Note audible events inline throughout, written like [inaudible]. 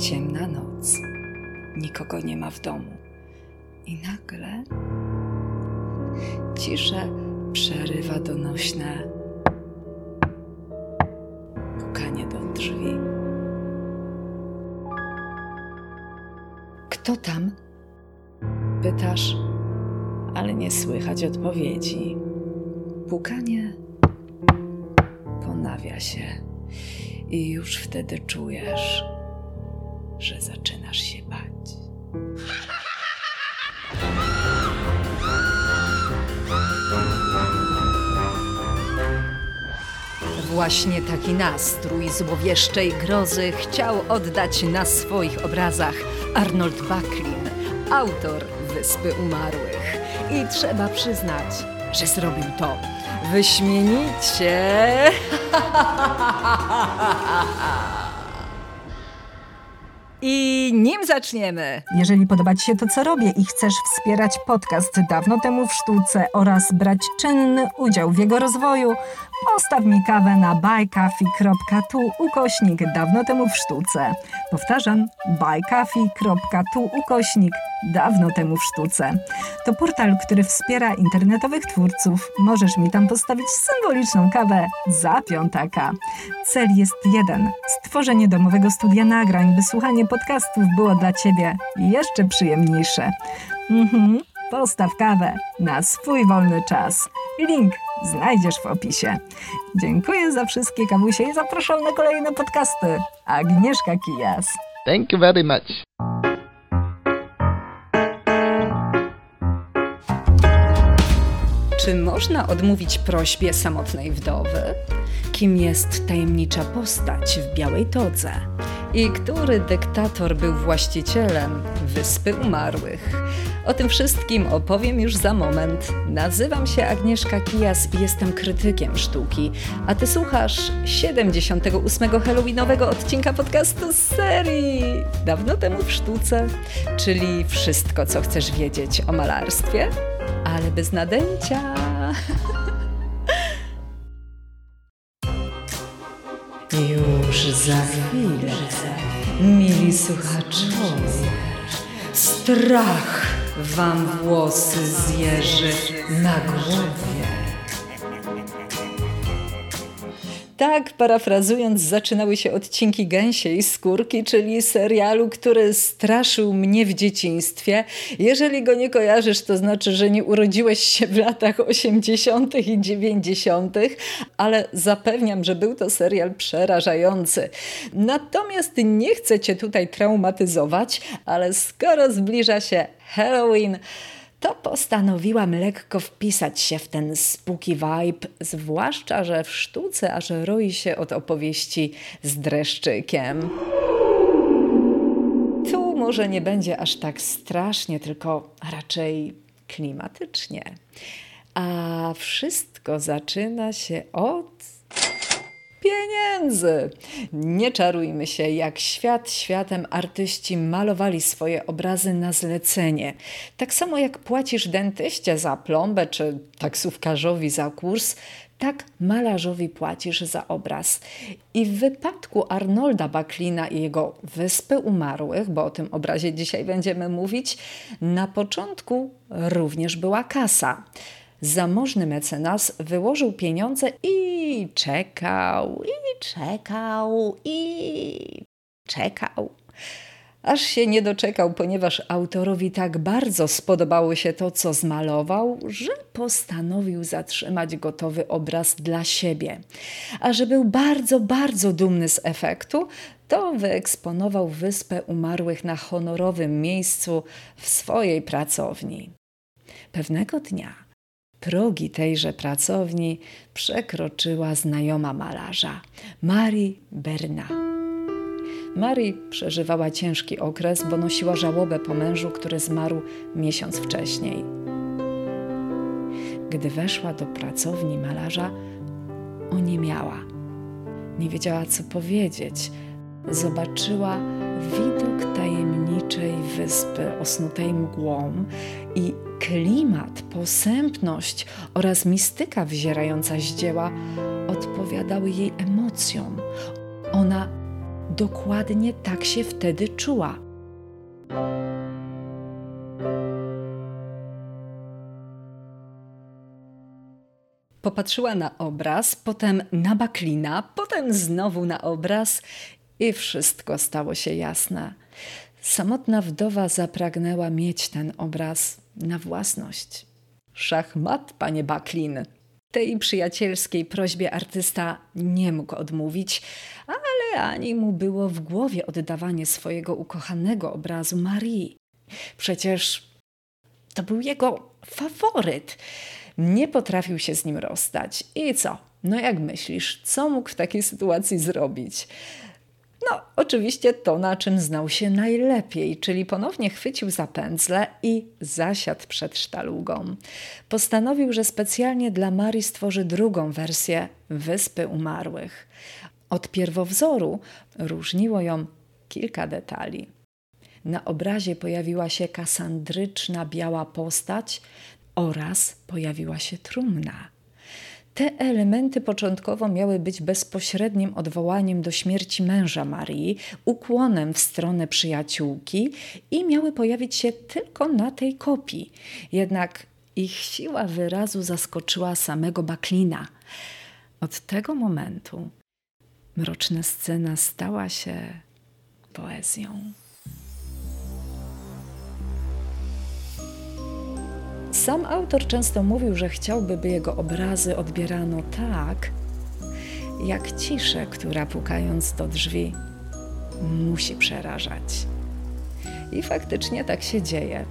Ciemna noc. Nikogo nie ma w domu. I nagle ciszę przerywa donośne pukanie do drzwi. Kto tam? Pytasz, ale nie słychać odpowiedzi. Pukanie ponawia się i już wtedy czujesz, że zaczynasz się bać. Właśnie taki nastrój złowieszczej grozy chciał oddać na swoich obrazach Arnold Backlin, autor Wyspy Umarłych. I trzeba przyznać, że zrobił to wyśmienicie. [laughs] I nim zaczniemy, Jeżeli podoba Ci się to, co robię i chcesz wspierać podcast dawno temu w sztuce oraz brać czynny udział w jego rozwoju, postaw mi kawę na buycoffee.tu ukośnik dawno temu w sztuce. Powtarzam, buycoffee.tu ukośnik dawno temu w sztuce. To portal, który wspiera internetowych twórców. Możesz mi tam postawić symboliczną kawę za piątaka. Cel jest jeden: stworzenie domowego studia nagrań, by słuchanie podcastów było dla Ciebie jeszcze przyjemniejsze. Mhm, postaw kawę na swój wolny czas. Link znajdziesz w opisie. Dziękuję za wszystkie kawusie i zapraszam na kolejne podcasty. Agnieszka Kijas. Thank you very much. Czy można odmówić prośbie samotnej wdowy? Kim jest tajemnicza postać w białej todze? I który dyktator był właścicielem Wyspy Umarłych? O tym wszystkim opowiem już za moment. Nazywam się Agnieszka Kijas i jestem krytykiem sztuki, a ty słuchasz 78. Halloweenowego odcinka podcastu z serii Dawno temu w sztuce, czyli wszystko, co chcesz wiedzieć o malarstwie, ale bez nadęcia. [laughs] Już za chwilę, mili słuchaczowie, strach wam włosy zjeży na głowie. Tak, parafrazując, zaczynały się odcinki Gęsiej Skórki, czyli serialu, który straszył mnie w dzieciństwie. Jeżeli go nie kojarzysz, to znaczy, że nie urodziłeś się w latach 80. i 90., ale zapewniam, że był to serial przerażający. Natomiast nie chcę cię tutaj traumatyzować, ale skoro zbliża się Halloween, to postanowiłam lekko wpisać się w ten spooky vibe, zwłaszcza, że w sztuce aż roi się od opowieści z dreszczykiem. Tu może nie będzie aż tak strasznie, tylko raczej klimatycznie. A wszystko zaczyna się od pieniędzy. Nie czarujmy się, jak świat światem artyści malowali swoje obrazy na zlecenie. Tak samo jak płacisz dentyście za plombę czy taksówkarzowi za kurs, tak malarzowi płacisz za obraz. I w wypadku Arnolda Backlina i jego Wyspy Umarłych, bo o tym obrazie dzisiaj będziemy mówić, na początku również była kasa. Zamożny mecenas wyłożył pieniądze i czekał, i czekał, i czekał. Aż się nie doczekał, ponieważ autorowi tak bardzo spodobało się to, co zmalował, że postanowił zatrzymać gotowy obraz dla siebie. A że był bardzo, bardzo dumny z efektu, to wyeksponował Wyspę Umarłych na honorowym miejscu w swojej pracowni. Pewnego dnia Progi tejże pracowni przekroczyła znajoma malarza, Marie Berna. Marie przeżywała ciężki okres, bo nosiła żałobę po mężu, który zmarł miesiąc wcześniej. Gdy weszła do pracowni malarza, oniemiała. Nie wiedziała, co powiedzieć. Zobaczyła widok tajemniczej wyspy osnutej mgłą i klimat, posępność oraz mistyka wzierająca z dzieła odpowiadały jej emocjom. Ona dokładnie tak się wtedy czuła. Popatrzyła na obraz, potem na Baklina, potem znowu na obraz i wszystko stało się jasne. Samotna wdowa zapragnęła mieć ten obraz na własność. Szachmat, panie Baklin. Tej przyjacielskiej prośbie artysta nie mógł odmówić, ale ani mu było w głowie oddawanie swojego ukochanego obrazu Marii. Przecież to był jego faworyt. Nie potrafił się z nim rozstać. I co? No jak myślisz, co mógł w takiej sytuacji zrobić? No, oczywiście to, na czym znał się najlepiej, czyli ponownie chwycił za pędzle i zasiadł przed sztalugą. Postanowił, że specjalnie dla Marii stworzy drugą wersję Wyspy Umarłych. Od pierwowzoru różniło ją kilka detali. Na obrazie pojawiła się kasandryczna biała postać oraz pojawiła się trumna. Te elementy początkowo miały być bezpośrednim odwołaniem do śmierci męża Marii, ukłonem w stronę przyjaciółki i miały pojawić się tylko na tej kopii. Jednak ich siła wyrazu zaskoczyła samego Baklina. Od tego momentu mroczna scena stała się poezją. Sam autor często mówił, że chciałby, by jego obrazy odbierano tak, jak ciszę, która pukając do drzwi musi przerażać. I faktycznie tak się dzieje.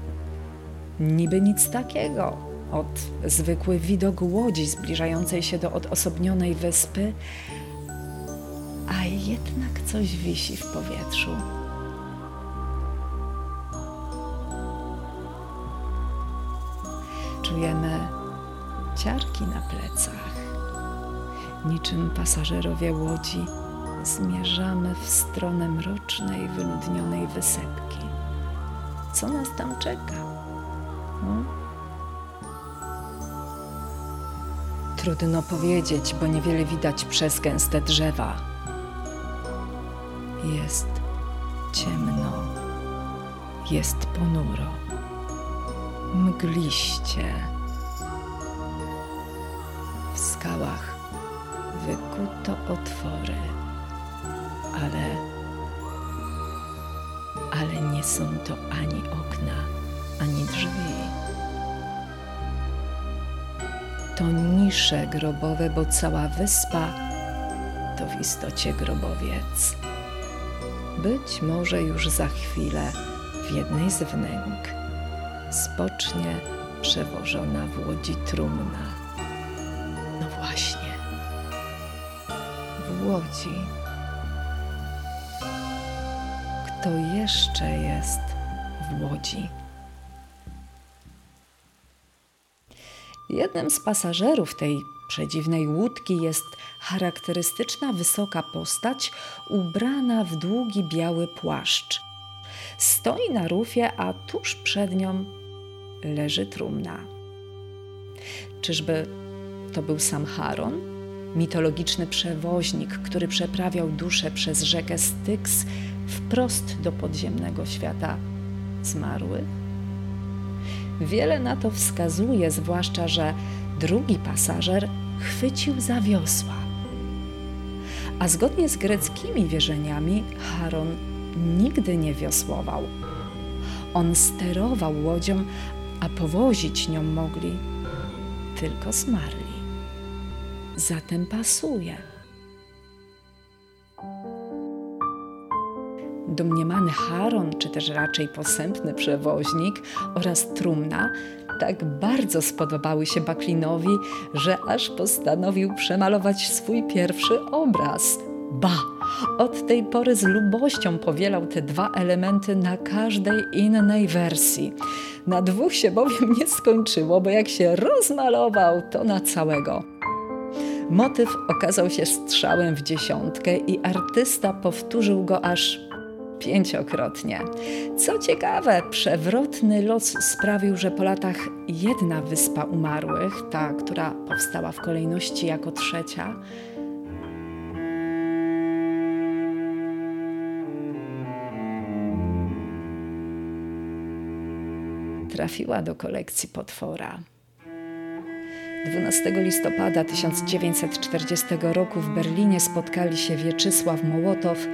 Niby nic takiego. Od zwykły widok łodzi zbliżającej się do odosobnionej wyspy, a jednak coś wisi w powietrzu. Czujemy ciarki na plecach. Niczym pasażerowie łodzi zmierzamy w stronę mrocznej, wyludnionej wysepki. Co nas tam czeka? Hmm? Trudno powiedzieć, bo niewiele widać przez gęste drzewa. Jest ciemno, jest ponuro mgliście. W skałach wykuto otwory, ale, ale nie są to ani okna, ani drzwi. To nisze grobowe, bo cała wyspa to w istocie grobowiec. Być może już za chwilę w jednej z wnęk spocznie przewożona w łodzi trumna. No właśnie, w łodzi. Kto jeszcze jest w łodzi? Jednym z pasażerów tej przedziwnej łódki jest charakterystyczna wysoka postać ubrana w długi biały płaszcz. Stoi na rufie, a tuż przed nią leży trumna. Czyżby to był sam Charon, mitologiczny przewoźnik, który przeprawiał duszę przez rzekę Styx wprost do podziemnego świata zmarłych? Wiele na to wskazuje, zwłaszcza, że drugi pasażer chwycił za wiosła. A zgodnie z greckimi wierzeniami, Charon nigdy nie wiosłował. On sterował łodzią, a powozić nią mogli tylko zmarli. Zatem pasuje. Domniemany Charon, czy też raczej posępny przewoźnik oraz trumna tak bardzo spodobały się Baklinowi, że aż postanowił przemalować swój pierwszy obraz. Ba! Od tej pory z lubością powielał te dwa elementy na każdej innej wersji. Na dwóch się bowiem nie skończyło, bo jak się rozmalował, to na całego. Motyw okazał się strzałem w dziesiątkę i artysta powtórzył go aż pięciokrotnie. Co ciekawe, przewrotny los sprawił, że po latach jedna wyspa umarłych, ta, która powstała w kolejności jako trzecia, trafiła do kolekcji potwora. 12 listopada 1940 roku w Berlinie spotkali się Wieczysław Mołotow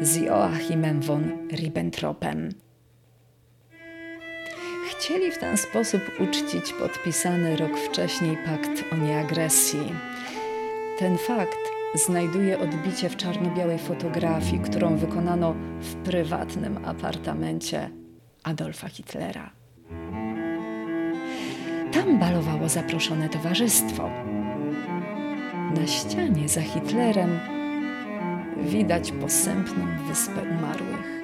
z Joachimem von Ribbentropem. Chcieli w ten sposób uczcić podpisany rok wcześniej pakt o nieagresji. Ten fakt znajduje odbicie w czarno-białej fotografii, którą wykonano w prywatnym apartamencie Adolfa Hitlera. Tam balowało zaproszone towarzystwo. Na ścianie za Hitlerem widać posępną wyspę umarłych.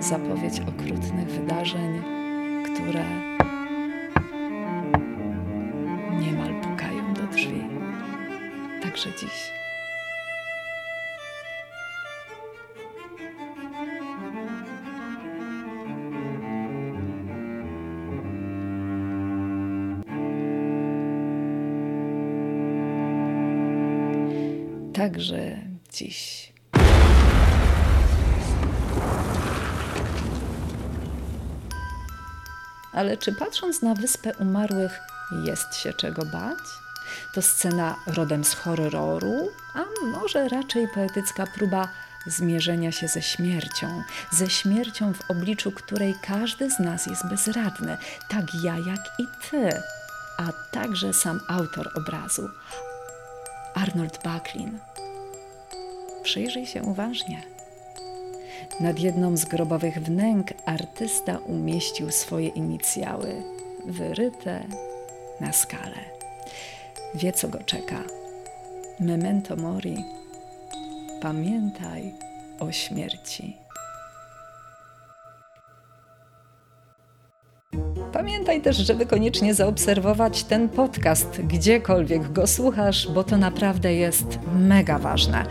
Zapowiedź okrutnych wydarzeń, które niemal pukają do drzwi. Także dziś. Także dziś. Ale czy patrząc na Wyspę Umarłych jest się czego bać? To scena rodem z horroru, a może raczej poetycka próba zmierzenia się ze śmiercią, ze śmiercią w obliczu której każdy z nas jest bezradny, tak ja jak i ty, a także sam autor obrazu, Arnold Backlin. Przyjrzyj się uważnie. Nad jedną z grobowych wnęk artysta umieścił swoje inicjały, wyryte na skalę. Wie, co go czeka. Memento mori. Pamiętaj o śmierci. Pamiętaj też, żeby koniecznie zaobserwować ten podcast, gdziekolwiek go słuchasz, bo to naprawdę jest mega ważne.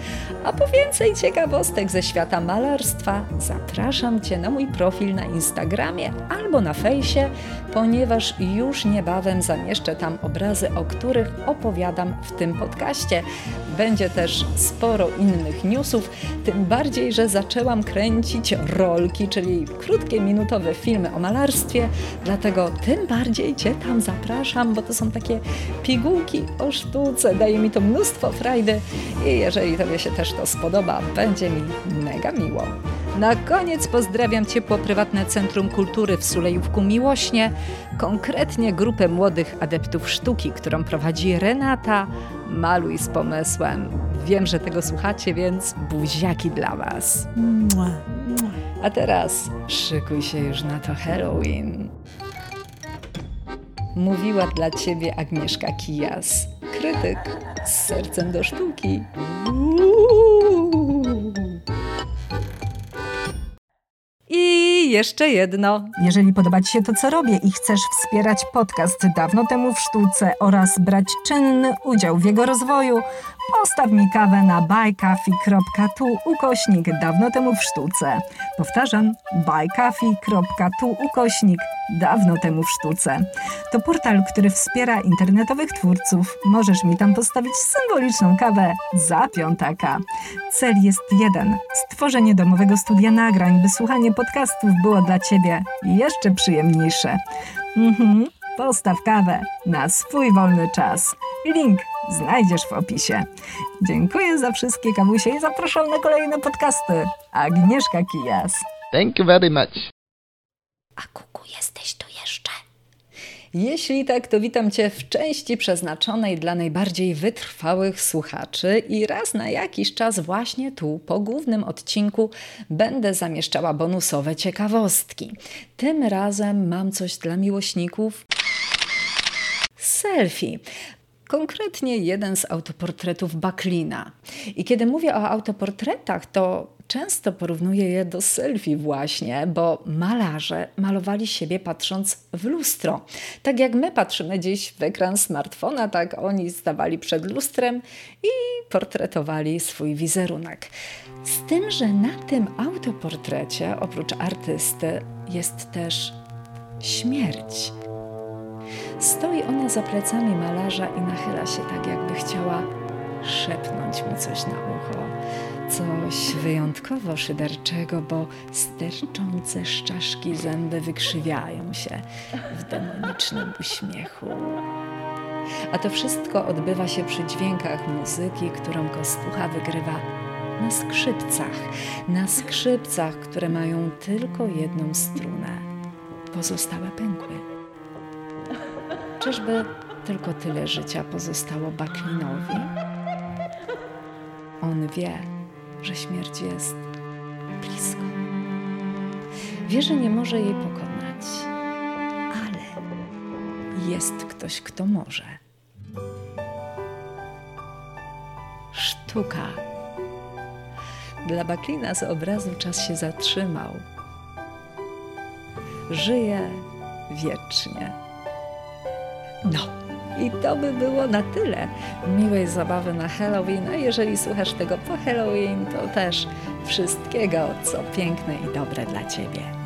A po więcej ciekawostek ze świata malarstwa zapraszam Cię na mój profil na Instagramie albo na fejsie, ponieważ już niebawem zamieszczę tam obrazy, o których opowiadam w tym podcaście. Będzie też sporo innych newsów, tym bardziej, że zaczęłam kręcić rolki, czyli krótkie, minutowe filmy o malarstwie, dlatego tym bardziej Cię tam zapraszam, bo to są takie pigułki o sztuce, daje mi to mnóstwo frajdy i jeżeli Tobie się też to spodoba, będzie mi mega miło. Na koniec pozdrawiam ciepło prywatne Centrum Kultury w Sulejówku Miłośnie, konkretnie grupę młodych adeptów sztuki, którą prowadzi Renata. Maluj z pomysłem. Wiem, że tego słuchacie, więc buziaki dla Was. A teraz szykuj się już na to Halloween. Mówiła dla Ciebie Agnieszka Kijas, krytyk z sercem do sztuki. I jeszcze jedno. Jeżeli podoba Ci się to, co robię i chcesz wspierać podcast Dawno temu w sztuce oraz brać czynny udział w jego rozwoju, postaw mi kawę na buycoffee.tu ukośnik Dawno temu w sztuce. Powtarzam, buycoffee.tu ukośnik Dawno temu w sztuce. To portal, który wspiera internetowych twórców. Możesz mi tam postawić symboliczną kawę za piątaka. Cel jest jeden: stworzenie domowego studia nagrań, by słuchanie podcastów było dla Ciebie jeszcze przyjemniejsze. Mhm, postaw kawę na swój wolny czas. Link znajdziesz w opisie. Dziękuję za wszystkie kawusie i zapraszam na kolejne podcasty. Agnieszka Kijas. Thank you very much. A kuku, jesteś tu jeszcze? Jeśli tak, to witam Cię w części przeznaczonej dla najbardziej wytrwałych słuchaczy i raz na jakiś czas właśnie tu, po głównym odcinku, będę zamieszczała bonusowe ciekawostki. Tym razem mam coś dla miłośników selfie. Konkretnie jeden z autoportretów Baklina. I kiedy mówię o autoportretach, to często porównuję je do selfie właśnie, bo malarze malowali siebie patrząc w lustro. Tak jak my patrzymy dziś w ekran smartfona, tak oni stawali przed lustrem i portretowali swój wizerunek. Z tym, że na tym autoportrecie oprócz artysty jest też śmierć. Stoi ona za plecami malarza i nachyla się tak, jakby chciała szepnąć mu coś na ucho. Coś wyjątkowo szyderczego, bo sterczące z czaszki zęby wykrzywiają się w demonicznym uśmiechu. A to wszystko odbywa się przy dźwiękach muzyki, którą Kostucha wygrywa na skrzypcach. Na skrzypcach, które mają tylko jedną strunę. Pozostałe pękły. Czyżby tylko tyle życia pozostało Baklinowi? On wie, że śmierć jest blisko. Wie, że nie może jej pokonać, ale jest ktoś, kto może. Sztuka. Dla Baklina z obrazu czas się zatrzymał. Żyje wiecznie. No, i to by było na tyle. Miłej zabawy na Halloween, a jeżeli słuchasz tego po Halloween, to też wszystkiego, co piękne i dobre dla Ciebie.